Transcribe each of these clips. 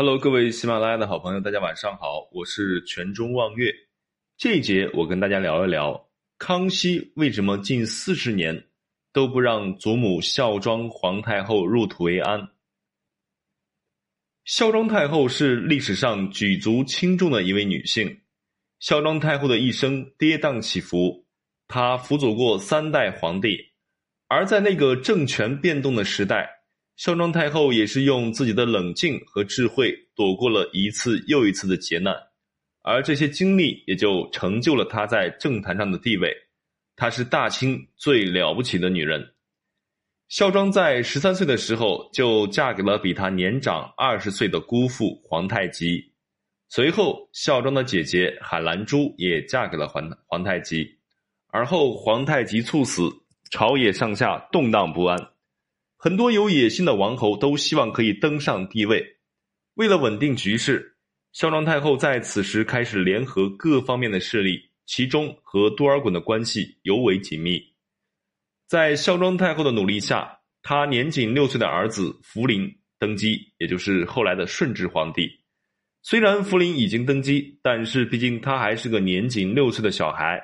Hello，各位喜马拉雅的好朋友，大家晚上好，我是泉中望月。这一节我跟大家聊一聊，康熙为什么近四十年都不让祖母孝庄皇太后入土为安。孝庄太后是历史上举足轻重的一位女性。孝庄太后的一生跌宕起伏，她辅佐过三代皇帝，而在那个政权变动的时代。孝庄太后也是用自己的冷静和智慧躲过了一次又一次的劫难，而这些经历也就成就了她在政坛上的地位。她是大清最了不起的女人。孝庄在十三岁的时候就嫁给了比她年长二十岁的姑父皇太极，随后孝庄的姐姐海兰珠也嫁给了皇皇太极，而后皇太极猝死，朝野上下动荡不安。很多有野心的王侯都希望可以登上帝位。为了稳定局势，孝庄太后在此时开始联合各方面的势力，其中和多尔衮的关系尤为紧密。在孝庄太后的努力下，她年仅六岁的儿子福临登基，也就是后来的顺治皇帝。虽然福临已经登基，但是毕竟他还是个年仅六岁的小孩，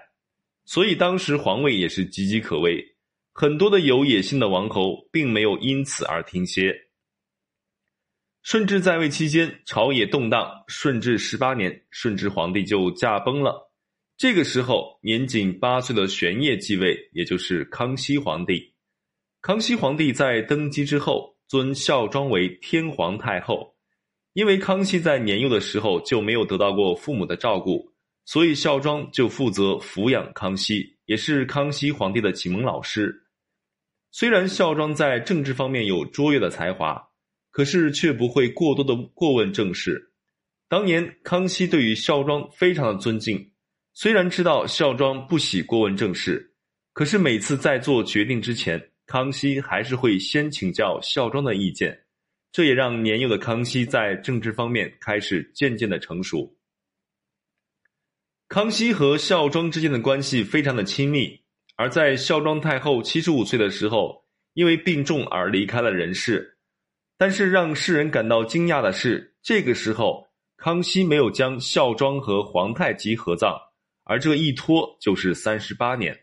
所以当时皇位也是岌岌可危。很多的有野心的王侯并没有因此而停歇。顺治在位期间，朝野动荡。顺治十八年，顺治皇帝就驾崩了。这个时候，年仅八岁的玄烨继位，也就是康熙皇帝。康熙皇帝在登基之后，尊孝庄为天皇太后。因为康熙在年幼的时候就没有得到过父母的照顾，所以孝庄就负责抚养康熙，也是康熙皇帝的启蒙老师。虽然孝庄在政治方面有卓越的才华，可是却不会过多的过问政事。当年康熙对于孝庄非常的尊敬，虽然知道孝庄不喜过问政事，可是每次在做决定之前，康熙还是会先请教孝庄的意见。这也让年幼的康熙在政治方面开始渐渐的成熟。康熙和孝庄之间的关系非常的亲密。而在孝庄太后七十五岁的时候，因为病重而离开了人世。但是让世人感到惊讶的是，这个时候康熙没有将孝庄和皇太极合葬，而这一拖就是三十八年。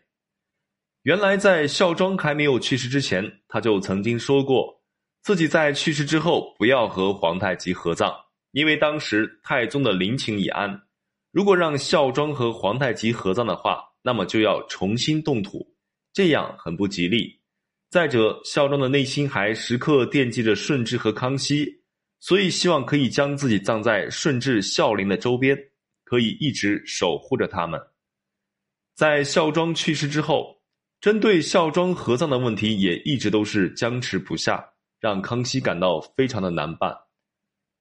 原来在孝庄还没有去世之前，他就曾经说过，自己在去世之后不要和皇太极合葬，因为当时太宗的陵寝已安，如果让孝庄和皇太极合葬的话。那么就要重新动土，这样很不吉利。再者，孝庄的内心还时刻惦记着顺治和康熙，所以希望可以将自己葬在顺治孝陵的周边，可以一直守护着他们。在孝庄去世之后，针对孝庄合葬的问题也一直都是僵持不下，让康熙感到非常的难办。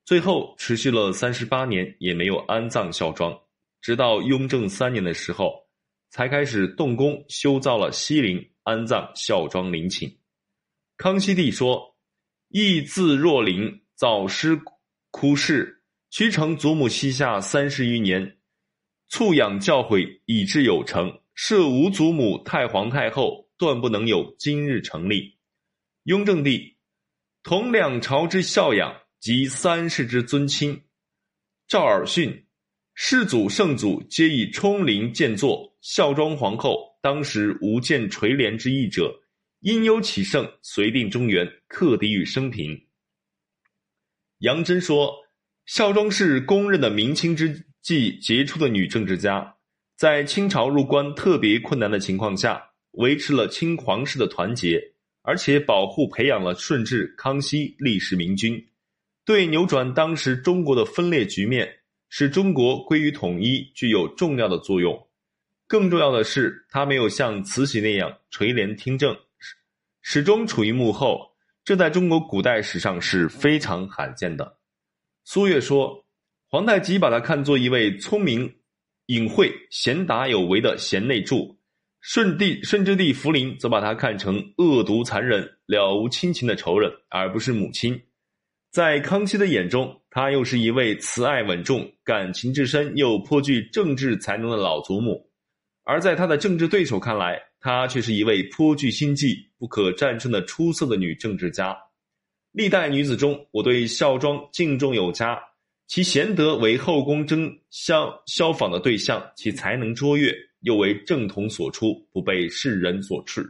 最后持续了三十八年，也没有安葬孝庄，直到雍正三年的时候。才开始动工修造了西陵，安葬孝庄陵寝。康熙帝说：“义字若陵，早失枯逝，屈承祖母膝下三十余年，促养教诲，以至有成。设无祖母太皇太后，断不能有今日成立。”雍正帝同两朝之孝养，及三世之尊亲。赵尔巽。世祖圣祖皆以冲灵建作，孝庄皇后当时无见垂帘之意者，因忧启圣，随定中原，克敌于生平。杨真说，孝庄是公认的明清之际杰出的女政治家，在清朝入关特别困难的情况下，维持了清皇室的团结，而且保护培养了顺治、康熙历史明君，对扭转当时中国的分裂局面。使中国归于统一具有重要的作用。更重要的是，他没有像慈禧那样垂帘听政，始终处于幕后。这在中国古代史上是非常罕见的。苏越说，皇太极把他看作一位聪明、隐晦、贤达有为的贤内助；顺帝、顺治帝福临则把他看成恶毒残忍、了无亲情的仇人，而不是母亲。在康熙的眼中。她又是一位慈爱稳重、感情至深又颇具政治才能的老祖母，而在她的政治对手看来，她却是一位颇具心计、不可战胜的出色的女政治家。历代女子中，我对孝庄敬重有加，其贤德为后宫争相效仿的对象，其才能卓越，又为正统所出，不被世人所斥。